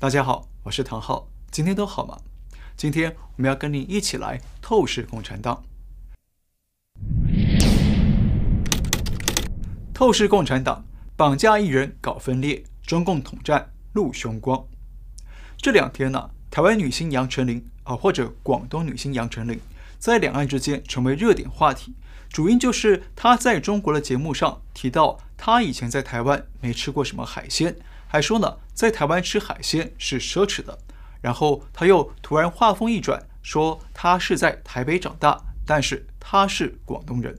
大家好，我是唐浩，今天都好吗？今天我们要跟你一起来透视共产党。透视共产党，绑架艺人搞分裂，中共统战露凶光。这两天呢、台湾女星杨丞琳啊，或者广东女星杨丞琳，在两岸之间成为热点话题，主因就是她在中国的节目上提到，她以前在台湾没吃过什么海鲜。还说呢，在台湾吃海鲜是奢侈的。然后他又突然话锋一转，说他是在台北长大，但是他是广东人。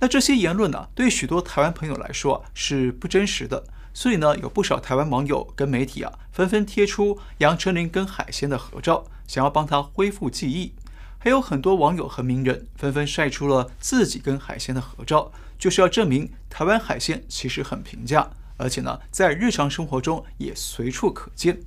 那这些言论呢，对许多台湾朋友来说是不真实的。所以呢，有不少台湾网友跟媒体啊，纷纷贴出杨丞琳跟海鲜的合照，想要帮他恢复记忆。还有很多网友和名人纷纷晒出了自己跟海鲜的合照，就是要证明台湾海鲜其实很平价。而且呢，在日常生活中也随处可见。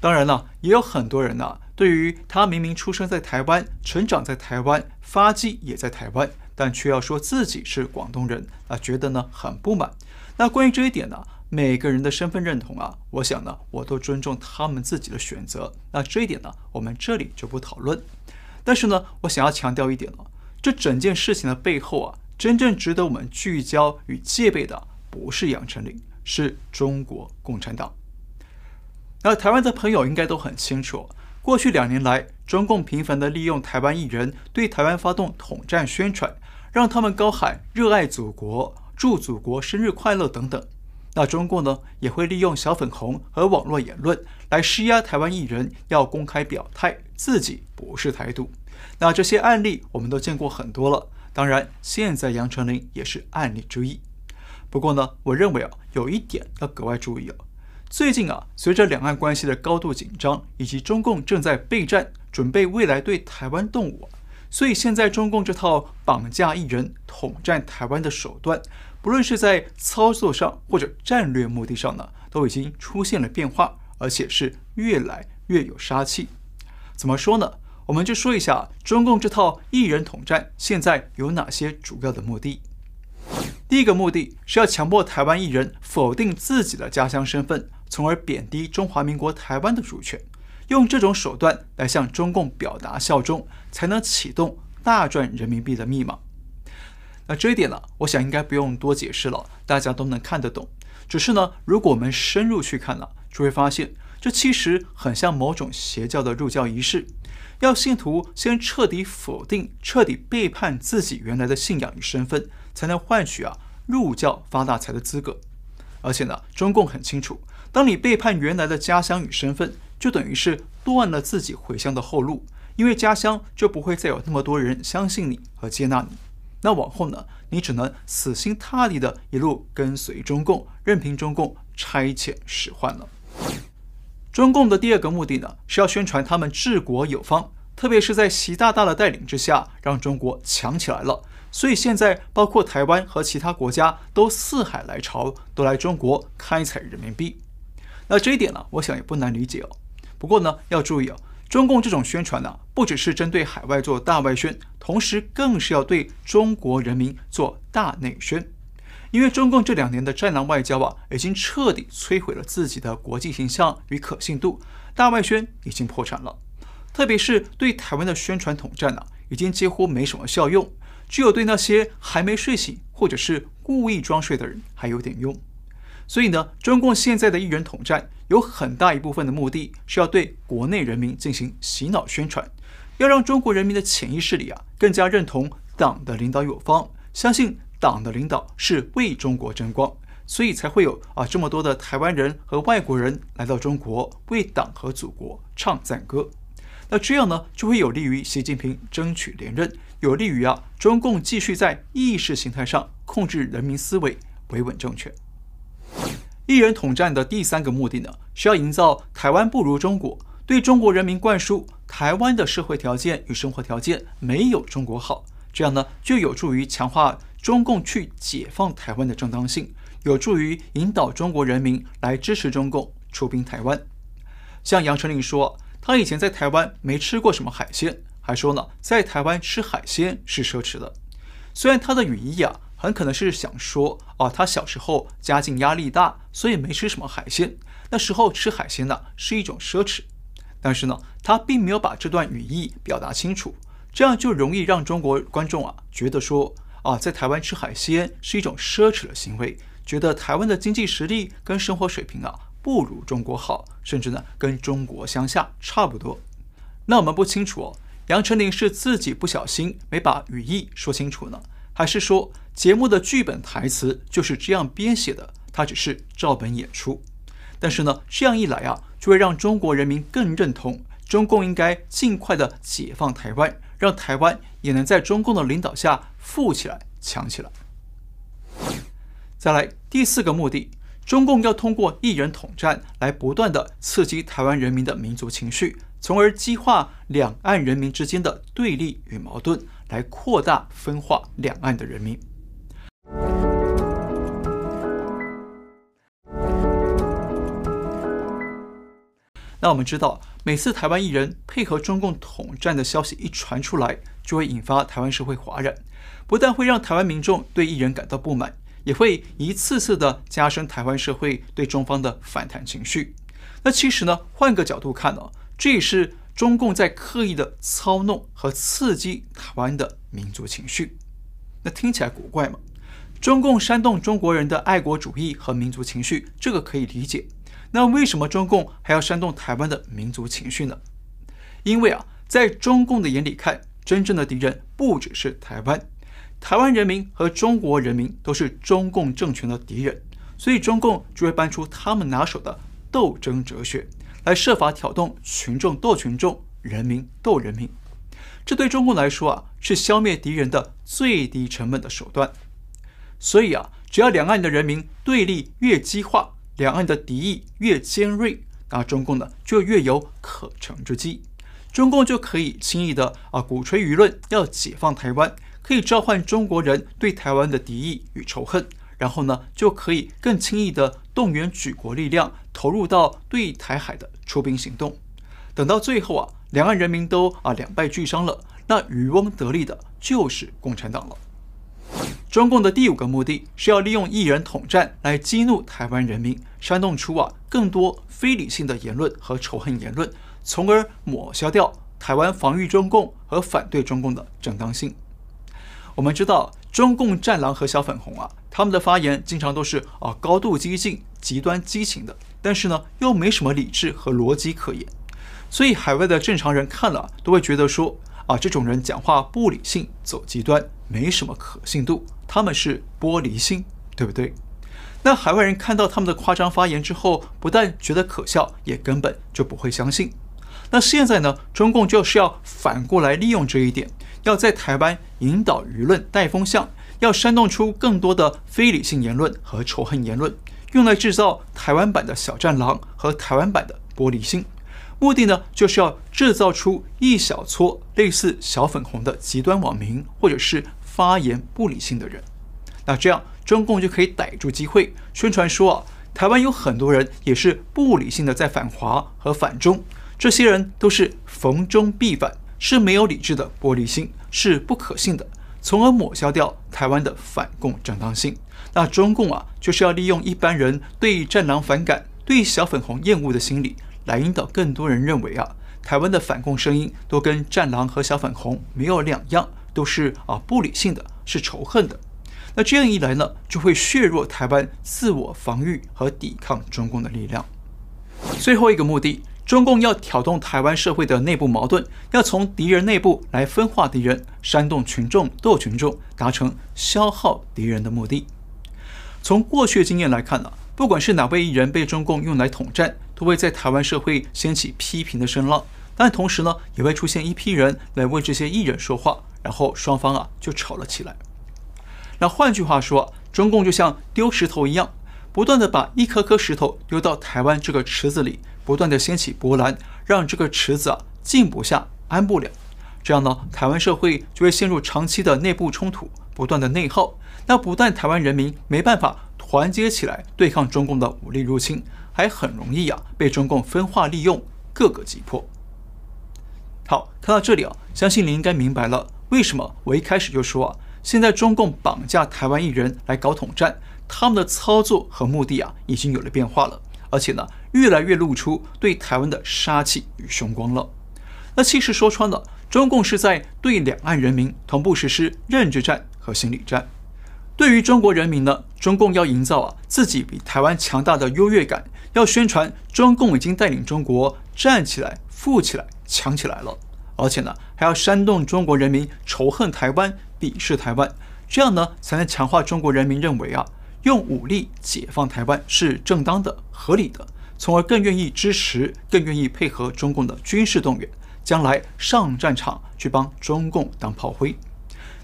当然了，也有很多人呢，对于他明明出生在台湾、成长在台湾、发迹也在台湾，但却要说自己是广东人啊，觉得呢很不满。那关于这一点呢，每个人的身份认同啊，我想呢，我都尊重他们自己的选择。那这一点呢，我们这里就不讨论。但是呢，我想要强调一点了，这整件事情的背后啊，真正值得我们聚焦与戒备的，不是杨丞琳。是中国共产党。那台湾的朋友应该都很清楚，过去两年来，中共频繁地利用台湾艺人对台湾发动统战宣传，让他们高喊“热爱祖国”、“祝祖国生日快乐”等等。那中共呢，也会利用小粉红和网络言论来施压台湾艺人要公开表态自己不是台独。那这些案例我们都见过很多了，当然，现在杨丞琳也是案例之一。不过呢，我认为啊，有一点要格外注意哦。最近啊，随着两岸关系的高度紧张，以及中共正在备战，准备未来对台湾动武，所以现在中共这套绑架艺人、统战台湾的手段，不论是在操作上或者战略目的上呢，都已经出现了变化，而且是越来越有杀气。怎么说呢？我们就说一下中共这套艺人统战现在有哪些主要的目的。第一个目的是要强迫台湾艺人否定自己的家乡身份，从而贬低中华民国台湾的主权，用这种手段来向中共表达效忠，才能启动大赚人民币的密码。那这一点呢，我想应该不用多解释了，大家都能看得懂。只是呢，如果我们深入去看呢，就会发现这其实很像某种邪教的入教仪式，要信徒先彻底否定、彻底背叛自己原来的信仰与身份。才能换取啊入教发大财的资格，而且呢，中共很清楚，当你背叛原来的家乡与身份，就等于是断了自己回乡的后路，因为家乡就不会再有那么多人相信你和接纳你。那往后呢，你只能死心塌地的一路跟随中共，任凭中共差遣使唤了。中共的第二个目的呢，是要宣传他们治国有方，特别是在习大大的带领之下，让中国强起来了。所以现在，包括台湾和其他国家都四海来朝，都来中国开采人民币。那这一点呢，我想也不难理解哦。不过呢，要注意哦，中共这种宣传呢，不只是针对海外做大外宣，同时更是要对中国人民做大内宣。因为中共这两年的战狼外交啊，已经彻底摧毁了自己的国际形象与可信度，大外宣已经破产了。特别是对台湾的宣传统战呢，已经几乎没什么效用。只有对那些还没睡醒或者是故意装睡的人还有点用，所以呢，中共现在的艺人统战有很大一部分的目的是要对国内人民进行洗脑宣传，要让中国人民的潜意识里啊更加认同党的领导有方，相信党的领导是为中国争光，所以才会有啊这么多的台湾人和外国人来到中国为党和祖国唱赞歌。那这样呢，就会有利于习近平争取连任，有利于啊中共继续在意识形态上控制人民思维，维稳政权。一人统战的第三个目的呢，是要营造台湾不如中国，对中国人民灌输台湾的社会条件与生活条件没有中国好，这样呢就有助于强化中共去解放台湾的正当性，有助于引导中国人民来支持中共出兵台湾。像杨丞琳说。他以前在台湾没吃过什么海鲜，还说呢，在台湾吃海鲜是奢侈的。虽然他的语意啊，很可能是想说，哦，他小时候家境压力大，所以没吃什么海鲜。那时候吃海鲜呢是一种奢侈。但是呢，他并没有把这段语意表达清楚，这样就容易让中国观众啊觉得说啊，在台湾吃海鲜是一种奢侈的行为，觉得台湾的经济实力跟生活水平啊不如中国好，甚至呢跟中国乡下差不多。那我们不清楚哦，杨丞琳是自己不小心没把语义说清楚呢，还是说节目的剧本台词就是这样编写的，他只是照本演出？但是呢，这样一来啊，就会让中国人民更认同中共应该尽快的解放台湾，让台湾也能在中共的领导下富起来、强起来。再来第四个目的，中共要通过一人统战来不断的刺激台湾人民的民族情绪，从而激化两岸人民之间的对立与矛盾，来扩大分化两岸的人民。那我们知道，每次台湾艺人配合中共统战的消息一传出来，就会引发台湾社会哗然，不但会让台湾民众对艺人感到不满，也会一次次的加深台湾社会对中方的反弹情绪。那其实呢，换个角度看呢，这也是中共在刻意的操弄和刺激台湾的民族情绪。那听起来古怪吗？中共煽动中国人的爱国主义和民族情绪，这个可以理解。那为什么中共还要煽动台湾的民族情绪呢？因为啊，在中共的眼里看，真正的敌人不只是台湾，台湾人民和中国人民都是中共政权的敌人，所以中共就会搬出他们拿手的斗争哲学，来设法挑动群众斗群众，人民斗人民。这对中共来说啊，是消灭敌人的最低成本的手段。所以啊，只要两岸的人民对立越激化，两岸的敌意越尖锐，那中共呢就越有可乘之机，中共就可以轻易的啊鼓吹舆论要解放台湾，可以召唤中国人对台湾的敌意与仇恨，然后呢就可以更轻易地动员举国力量投入到对台海的出兵行动。等到最后啊，两岸人民都啊两败俱伤了，那渔翁得利的就是共产党了。中共的第五个目的是要利用一人统战来激怒台湾人民，煽动出啊更多非理性的言论和仇恨言论，从而抹消掉台湾防御中共和反对中共的正当性。我们知道，中共战狼和小粉红啊，他们的发言经常都是啊高度激进、极端激情的，但是呢又没什么理智和逻辑可言，所以海外的正常人看了都会觉得说啊这种人讲话不理性、走极端。没什么可信度，他们是玻璃心，对不对？那海外人看到他们的夸张发言之后，不但觉得可笑，也根本就不会相信。那现在呢，中共就是要反过来利用这一点，要在台湾引导舆论、带风向，要煽动出更多的非理性言论和仇恨言论，用来制造台湾版的小战狼和台湾版的玻璃心。目的呢，就是要制造出一小撮类似小粉红的极端网民，或者是。发言不理性的人，那这样中共就可以逮住机会宣传说啊，台湾有很多人也是不理性的在反华和反中，这些人都是逢中必反，是没有理智的玻璃心，是不可信的，从而抹消掉台湾的反共正当性。那中共啊，就是要利用一般人对战狼反感、对小粉红厌恶的心理，来引导更多人认为啊，台湾的反共声音都跟战狼和小粉红没有两样。都是啊不理性的，是仇恨的。那这样一来呢，就会削弱台湾自我防御和抵抗中共的力量。最后一个目的，中共要挑动台湾社会的内部矛盾，要从敌人内部来分化敌人，煽动群众斗群众，达成消耗敌人的目的。从过去经验来看呢，不管是哪位艺人被中共用来统战，都会在台湾社会掀起批评的声浪。但同时呢，也会出现一批人来为这些艺人说话。然后双方啊就吵了起来。那换句话说，中共就像丢石头一样，不断的把一颗颗石头丢到台湾这个池子里，不断的掀起波澜，让这个池子啊静不下、安不了。这样呢，台湾社会就会陷入长期的内部冲突，不断的内耗。那不但台湾人民没办法团结起来对抗中共的武力入侵，还很容易啊被中共分化利用，各个击破。好，看到这里啊，相信你应该明白了。为什么我一开始就说啊，现在中共绑架台湾艺人来搞统战，他们的操作和目的啊，已经有了变化了，而且呢，越来越露出对台湾的杀气与凶光了。那其实说穿了，中共是在对两岸人民同步实施认知战和心理战。对于中国人民呢，中共要营造啊自己比台湾强大的优越感，要宣传中共已经带领中国站起来、富起来、强起来了，而且呢，还要煽动中国人民仇恨台湾、鄙视台湾，这样呢，才能强化中国人民认为啊，用武力解放台湾是正当的、合理的，从而更愿意支持、更愿意配合中共的军事动员，将来上战场去帮中共当炮灰。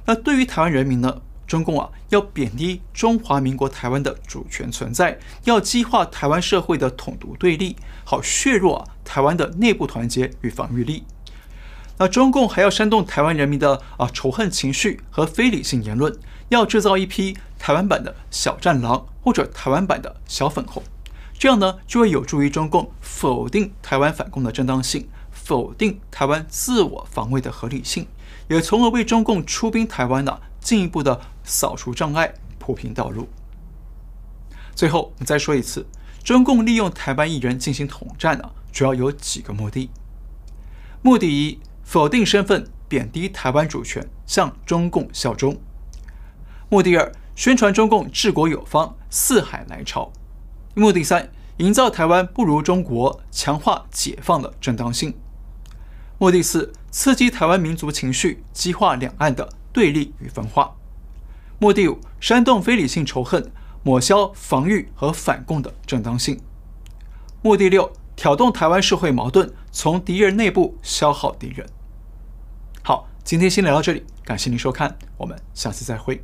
那对于台湾人民呢？中共啊，要贬低中华民国台湾的主权存在，要激化台湾社会的统独对立，好削弱啊台湾的内部团结与防御力。那中共还要煽动台湾人民的啊仇恨情绪和非理性言论，要制造一批台湾版的小战狼或者台湾版的小粉红，这样呢就会有助于中共否定台湾反攻的正当性，否定台湾自我防卫的合理性，也从而为中共出兵台湾呢。进一步的扫除障碍，铺平道路。最后，我们再说一次，中共利用台湾艺人进行统战呢，主要有几个目的：目的一，否定身份，贬低台湾主权，向中共效忠；目的二，宣传中共治国有方，四海来朝；目的三，营造台湾不如中国，强化解放的正当性；目的四，刺激台湾民族情绪，激化两岸的。对立与分化。目的五：煽动非理性仇恨，抹消防御和反共的正当性。目的六：挑动台湾社会矛盾，从敌人内部消耗敌人。好，今天先聊到这里，感谢您收看，我们下次再会。